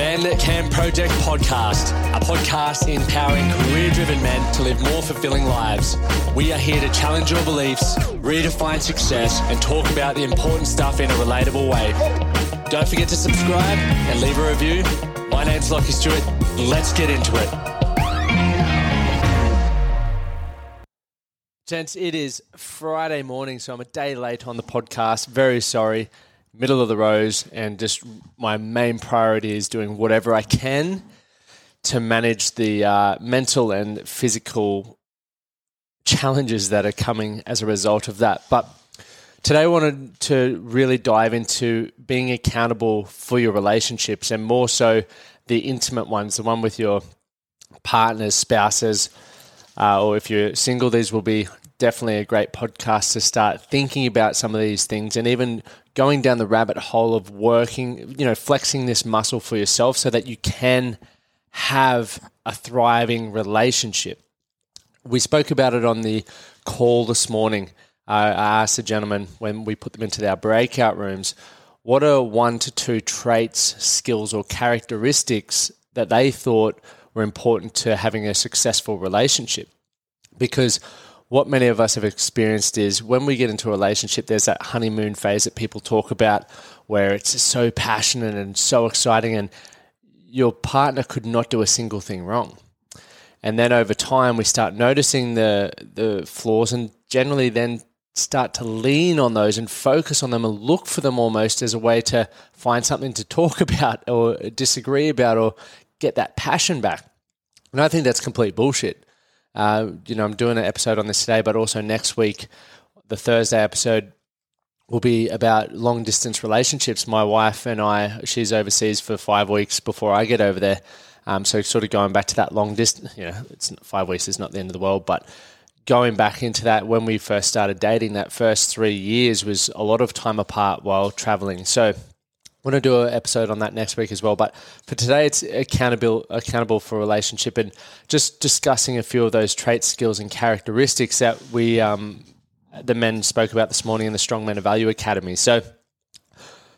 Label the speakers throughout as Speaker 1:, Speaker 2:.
Speaker 1: Man That Can Project podcast, a podcast empowering career driven men to live more fulfilling lives. We are here to challenge your beliefs, redefine success, and talk about the important stuff in a relatable way. Don't forget to subscribe and leave a review. My name's Lachie Stuart. Let's get into it. Gents, it is Friday morning, so I'm a day late on the podcast. Very sorry middle of the rows, and just my main priority is doing whatever I can to manage the uh, mental and physical challenges that are coming as a result of that. But today I wanted to really dive into being accountable for your relationships and more so the intimate ones, the one with your partners, spouses, uh, or if you're single, these will be definitely a great podcast to start thinking about some of these things and even going down the rabbit hole of working, you know, flexing this muscle for yourself so that you can have a thriving relationship. We spoke about it on the call this morning. I asked the gentleman when we put them into our breakout rooms, what are one to two traits, skills, or characteristics that they thought were important to having a successful relationship? Because what many of us have experienced is when we get into a relationship, there's that honeymoon phase that people talk about where it's so passionate and so exciting, and your partner could not do a single thing wrong. And then over time, we start noticing the, the flaws and generally then start to lean on those and focus on them and look for them almost as a way to find something to talk about or disagree about or get that passion back. And I think that's complete bullshit. Uh, you know, I'm doing an episode on this today, but also next week, the Thursday episode will be about long distance relationships. My wife and I, she's overseas for five weeks before I get over there. Um, so sort of going back to that long distance, you know, it's five weeks is not the end of the world, but going back into that when we first started dating, that first three years was a lot of time apart while traveling. So Going to do an episode on that next week as well. But for today, it's accountable accountable for relationship and just discussing a few of those traits, skills, and characteristics that we um, the men spoke about this morning in the Strong Men of Value Academy. So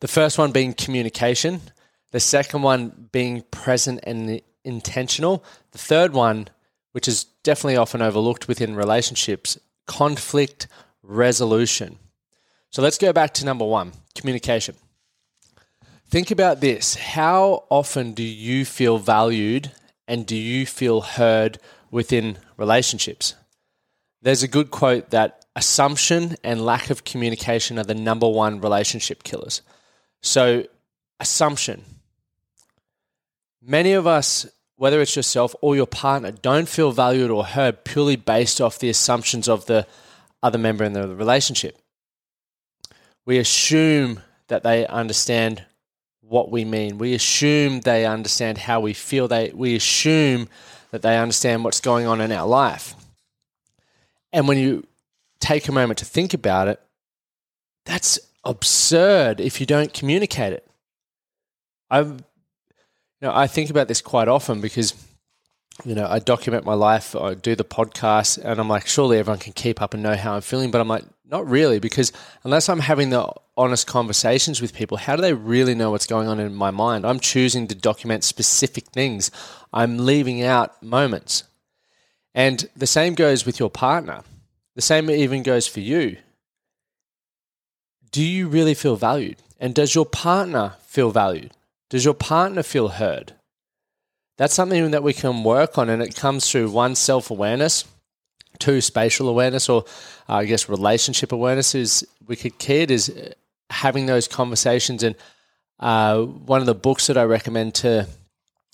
Speaker 1: the first one being communication, the second one being present and intentional, the third one, which is definitely often overlooked within relationships, conflict resolution. So let's go back to number one, communication. Think about this. How often do you feel valued and do you feel heard within relationships? There's a good quote that assumption and lack of communication are the number one relationship killers. So, assumption. Many of us, whether it's yourself or your partner, don't feel valued or heard purely based off the assumptions of the other member in the relationship. We assume that they understand what we mean. We assume they understand how we feel. They, we assume that they understand what's going on in our life. And when you take a moment to think about it, that's absurd if you don't communicate it. I, you know, I think about this quite often because, you know, I document my life, I do the podcast, and I'm like, surely everyone can keep up and know how I'm feeling. But I'm like, not really, because unless I'm having the honest conversations with people, how do they really know what's going on in my mind? I'm choosing to document specific things, I'm leaving out moments. And the same goes with your partner. The same even goes for you. Do you really feel valued? And does your partner feel valued? Does your partner feel heard? That's something that we can work on, and it comes through one self awareness, two spatial awareness, or uh, I guess relationship awareness. Is key it is having those conversations. And uh, one of the books that I recommend to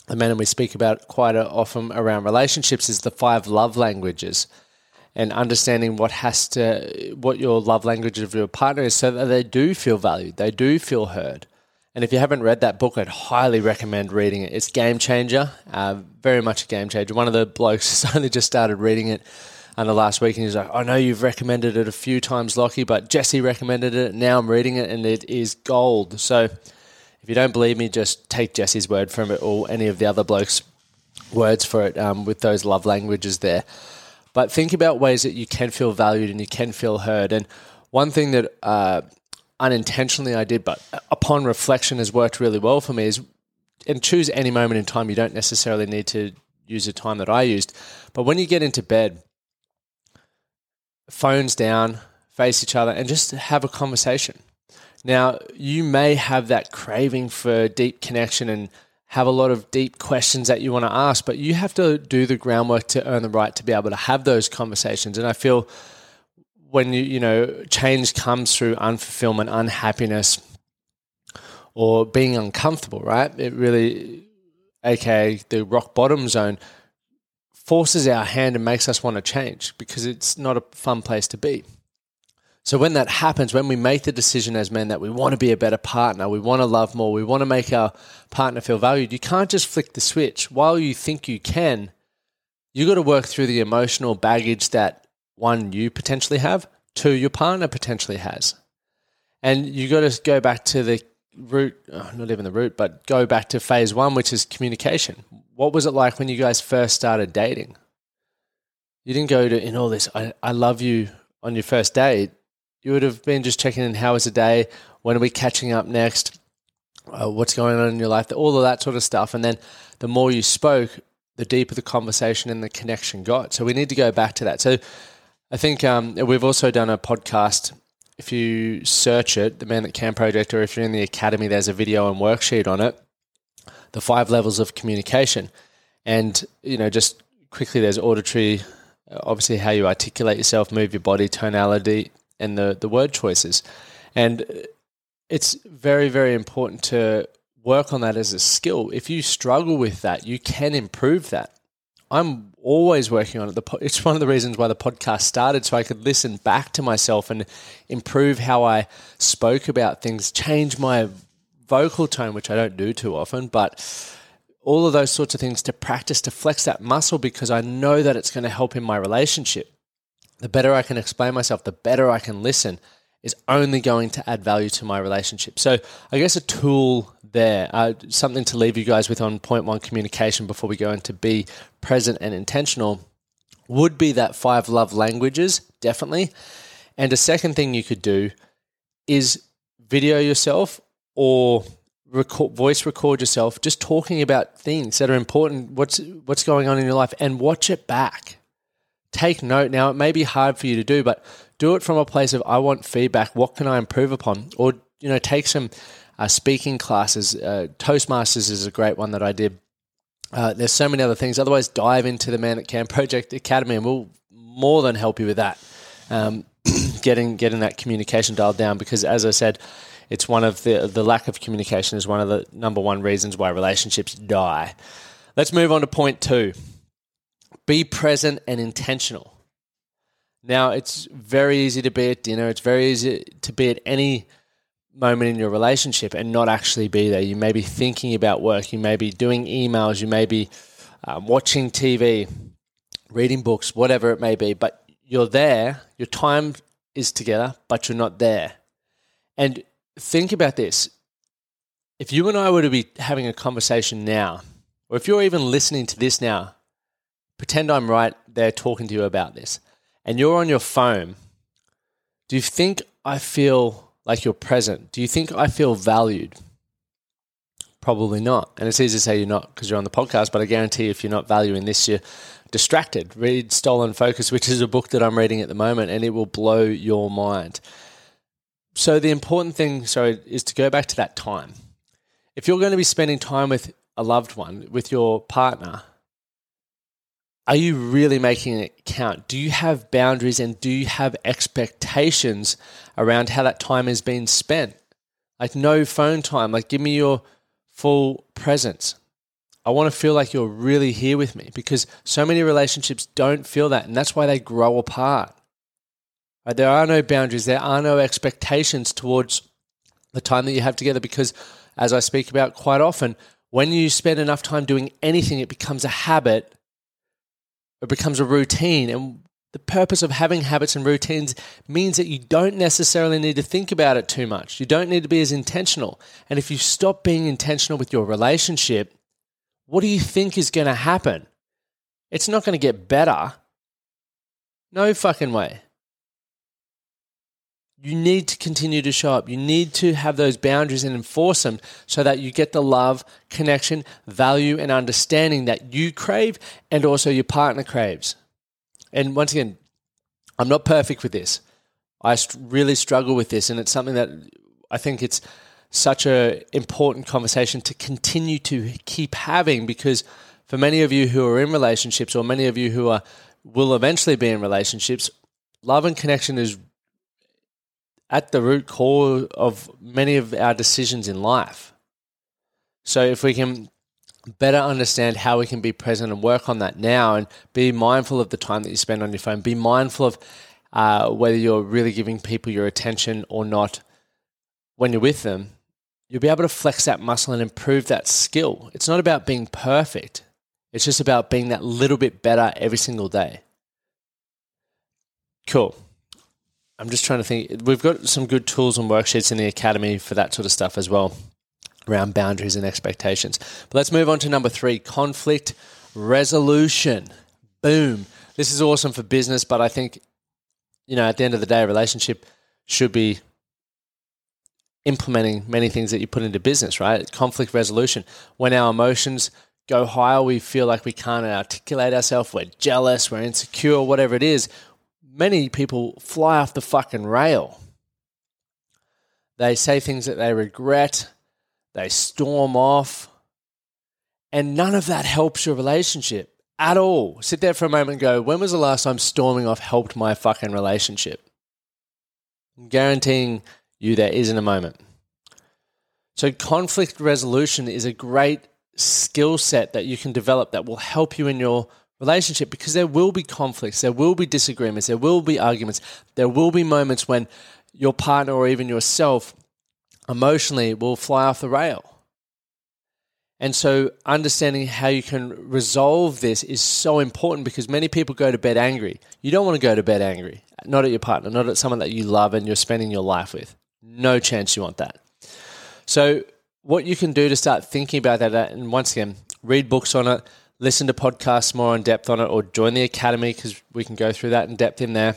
Speaker 1: the men and we speak about quite often around relationships is the five love languages and understanding what has to what your love language of your partner is so that they do feel valued they do feel heard and if you haven't read that book i'd highly recommend reading it it's game changer uh, very much a game changer one of the blokes has only just started reading it on the last week and he's like i know you've recommended it a few times lachie but jesse recommended it now i'm reading it and it is gold so if you don't believe me just take jesse's word from it or any of the other blokes words for it um, with those love languages there but think about ways that you can feel valued and you can feel heard. And one thing that uh, unintentionally I did, but upon reflection has worked really well for me is, and choose any moment in time. You don't necessarily need to use the time that I used. But when you get into bed, phones down, face each other, and just have a conversation. Now, you may have that craving for deep connection and have a lot of deep questions that you want to ask, but you have to do the groundwork to earn the right to be able to have those conversations. And I feel when you, you know, change comes through unfulfillment, unhappiness, or being uncomfortable, right? It really, aka the rock bottom zone, forces our hand and makes us want to change because it's not a fun place to be. So when that happens, when we make the decision as men that we want to be a better partner, we want to love more, we want to make our partner feel valued, you can't just flick the switch. While you think you can, you got to work through the emotional baggage that one you potentially have, two your partner potentially has. And you got to go back to the root, oh, not even the root, but go back to phase 1 which is communication. What was it like when you guys first started dating? You didn't go to in all this I, I love you on your first date you would have been just checking in how was the day, when are we catching up next, uh, what's going on in your life, all of that sort of stuff. And then the more you spoke, the deeper the conversation and the connection got. So we need to go back to that. So I think um, we've also done a podcast. If you search it, the Man That Can Project, or if you're in the academy, there's a video and worksheet on it. The five levels of communication, and you know, just quickly, there's auditory, uh, obviously how you articulate yourself, move your body, tonality, and the, the word choices. And uh, it's very, very important to work on that as a skill. If you struggle with that, you can improve that. I'm always working on it. It's one of the reasons why the podcast started, so I could listen back to myself and improve how I spoke about things, change my vocal tone, which I don't do too often, but all of those sorts of things to practice to flex that muscle because I know that it's going to help in my relationship the better I can explain myself, the better I can listen, is only going to add value to my relationship. So, I guess a tool there, uh, something to leave you guys with on point one communication before we go into be present and intentional, would be that five love languages, definitely. And a second thing you could do is video yourself or record, voice record yourself just talking about things that are important, what's, what's going on in your life, and watch it back take note. Now, it may be hard for you to do, but do it from a place of I want feedback. What can I improve upon? Or, you know, take some uh, speaking classes. Uh, Toastmasters is a great one that I did. Uh, there's so many other things. Otherwise, dive into the Man That Can Project Academy, and we'll more than help you with that. Um, getting getting that communication dialed down because, as I said, it's one of the the lack of communication is one of the number one reasons why relationships die. Let's move on to point two. Be present and intentional. Now, it's very easy to be at dinner. It's very easy to be at any moment in your relationship and not actually be there. You may be thinking about work. You may be doing emails. You may be um, watching TV, reading books, whatever it may be. But you're there. Your time is together, but you're not there. And think about this. If you and I were to be having a conversation now, or if you're even listening to this now, pretend I'm right there talking to you about this, and you're on your phone, do you think I feel like you're present? Do you think I feel valued? Probably not. And it's easy to say you're not because you're on the podcast, but I guarantee if you're not valuing this, you're distracted. Read Stolen Focus, which is a book that I'm reading at the moment, and it will blow your mind. So the important thing, sorry, is to go back to that time. If you're going to be spending time with a loved one, with your partner, are you really making it count? Do you have boundaries and do you have expectations around how that time is being spent? Like, no phone time. Like, give me your full presence. I want to feel like you're really here with me because so many relationships don't feel that. And that's why they grow apart. There are no boundaries, there are no expectations towards the time that you have together because, as I speak about quite often, when you spend enough time doing anything, it becomes a habit, it becomes a routine. And the purpose of having habits and routines means that you don't necessarily need to think about it too much. You don't need to be as intentional. And if you stop being intentional with your relationship, what do you think is going to happen? It's not going to get better. No fucking way you need to continue to show up. You need to have those boundaries and enforce them so that you get the love, connection, value, and understanding that you crave and also your partner craves. And once again, I'm not perfect with this. I really struggle with this, and it's something that I think it's such an important conversation to continue to keep having because for many of you who are in relationships or many of you who are will eventually be in relationships, love and connection is at the root core of many of our decisions in life. So if we can better understand how we can be present and work on that now and be mindful of the time that you spend on your phone, be mindful of uh, whether you're really giving people your attention or not when you're with them, you'll be able to flex that muscle and improve that skill. It's not about being perfect, it's just about being that little bit better every single day. Cool. I'm just trying to think. We've got some good tools and worksheets in the academy for that sort of stuff as well, around boundaries and expectations. But let's move on to number three conflict resolution. Boom. This is awesome for business, but I think, you know, at the end of the day, a relationship should be implementing many things that you put into business, right? Conflict resolution. When our emotions go higher, we feel like we can't articulate ourselves, we're jealous, we're insecure, whatever it is, many people fly off the fucking rail. They say things that they regret, they storm off, and none of that helps your relationship at all. Sit there for a moment and go, when was the last time storming off helped my fucking relationship? I'm guaranteeing you there isn't a moment. So, conflict resolution is a great skill set that you can develop that will help you in your relationship because there will be conflicts, there will be disagreements, there will be arguments, there will be moments when your partner or even yourself emotionally will fly off the rail. And so, understanding how you can resolve this is so important because many people go to bed angry. You don't want to go to bed angry, not at your partner, not at someone that you love and you're spending your life with. No chance you want that. So, what you can do to start thinking about that, and once again, read books on it, listen to podcasts more in depth on it or join the academy because we can go through that in depth in there.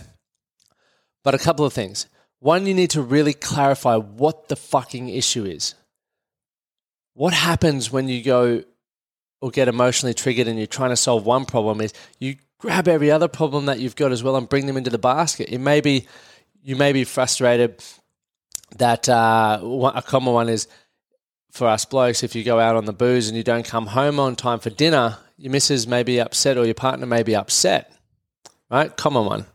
Speaker 1: But a couple of things. One, you need to really clarify what the fucking issue is. What happens when you go or get emotionally triggered and you're trying to solve one problem is you grab every other problem that you've got as well and bring them into the basket. It may be you may be frustrated that uh, a common one is for us blokes if you go out on the booze and you don't come home on time for dinner your missus may be upset or your partner may be upset, right? Common one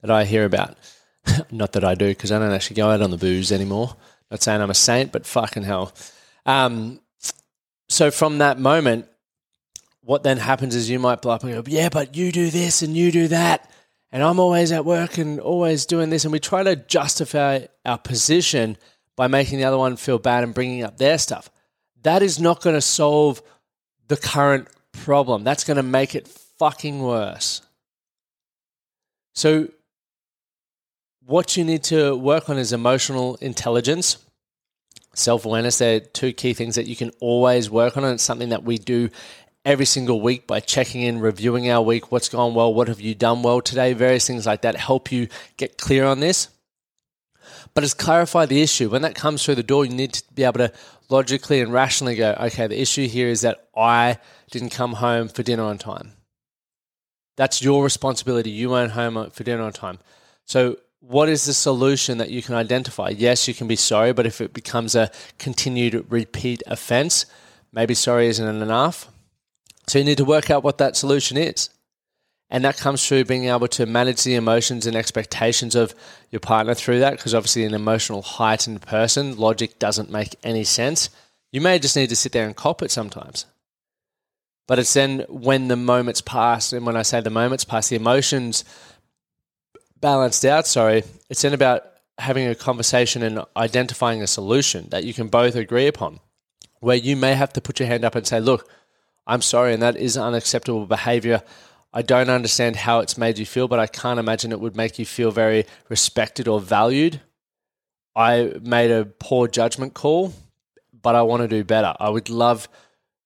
Speaker 1: that I hear about. Not that I do because I don't actually go out on the booze anymore. Not saying I'm a saint, but fucking hell. Um, so from that moment, what then happens is you might blow up and go, yeah, but you do this and you do that. And I'm always at work and always doing this. And we try to justify our position by making the other one feel bad and bringing up their stuff. That is not going to solve the current problem. That's going to make it fucking worse. So, what you need to work on is emotional intelligence, self awareness. They're two key things that you can always work on. And it's something that we do every single week by checking in, reviewing our week, what's gone well, what have you done well today, various things like that help you get clear on this. But it's clarify the issue. When that comes through the door, you need to be able to logically and rationally go, okay, the issue here is that I didn't come home for dinner on time. That's your responsibility. You weren't home for dinner on time. So, what is the solution that you can identify? Yes, you can be sorry, but if it becomes a continued repeat offense, maybe sorry isn't enough. So you need to work out what that solution is. And that comes through being able to manage the emotions and expectations of your partner through that, because obviously, an emotional, heightened person, logic doesn't make any sense. You may just need to sit there and cop it sometimes. But it's then when the moments pass, and when I say the moments pass, the emotions balanced out, sorry, it's then about having a conversation and identifying a solution that you can both agree upon, where you may have to put your hand up and say, Look, I'm sorry, and that is unacceptable behavior. I don't understand how it's made you feel, but I can't imagine it would make you feel very respected or valued. I made a poor judgment call, but I want to do better. I would love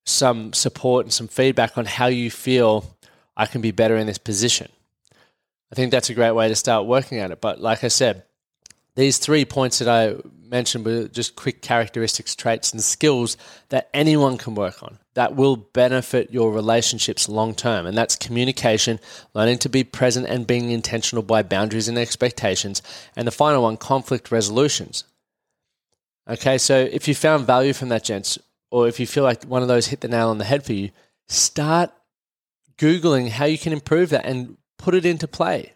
Speaker 1: some support and some feedback on how you feel I can be better in this position. I think that's a great way to start working at it. But like I said, these three points that I mentioned were just quick characteristics, traits, and skills that anyone can work on that will benefit your relationships long term. And that's communication, learning to be present and being intentional by boundaries and expectations. And the final one, conflict resolutions. Okay, so if you found value from that, gents, or if you feel like one of those hit the nail on the head for you, start Googling how you can improve that and put it into play.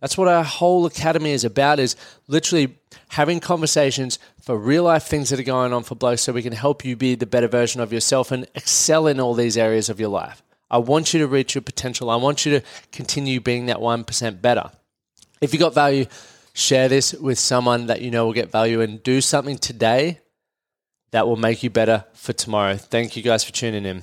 Speaker 1: That's what our whole academy is about is literally having conversations for real life things that are going on for blokes so we can help you be the better version of yourself and excel in all these areas of your life. I want you to reach your potential. I want you to continue being that 1% better. If you got value, share this with someone that you know will get value and do something today that will make you better for tomorrow. Thank you guys for tuning in.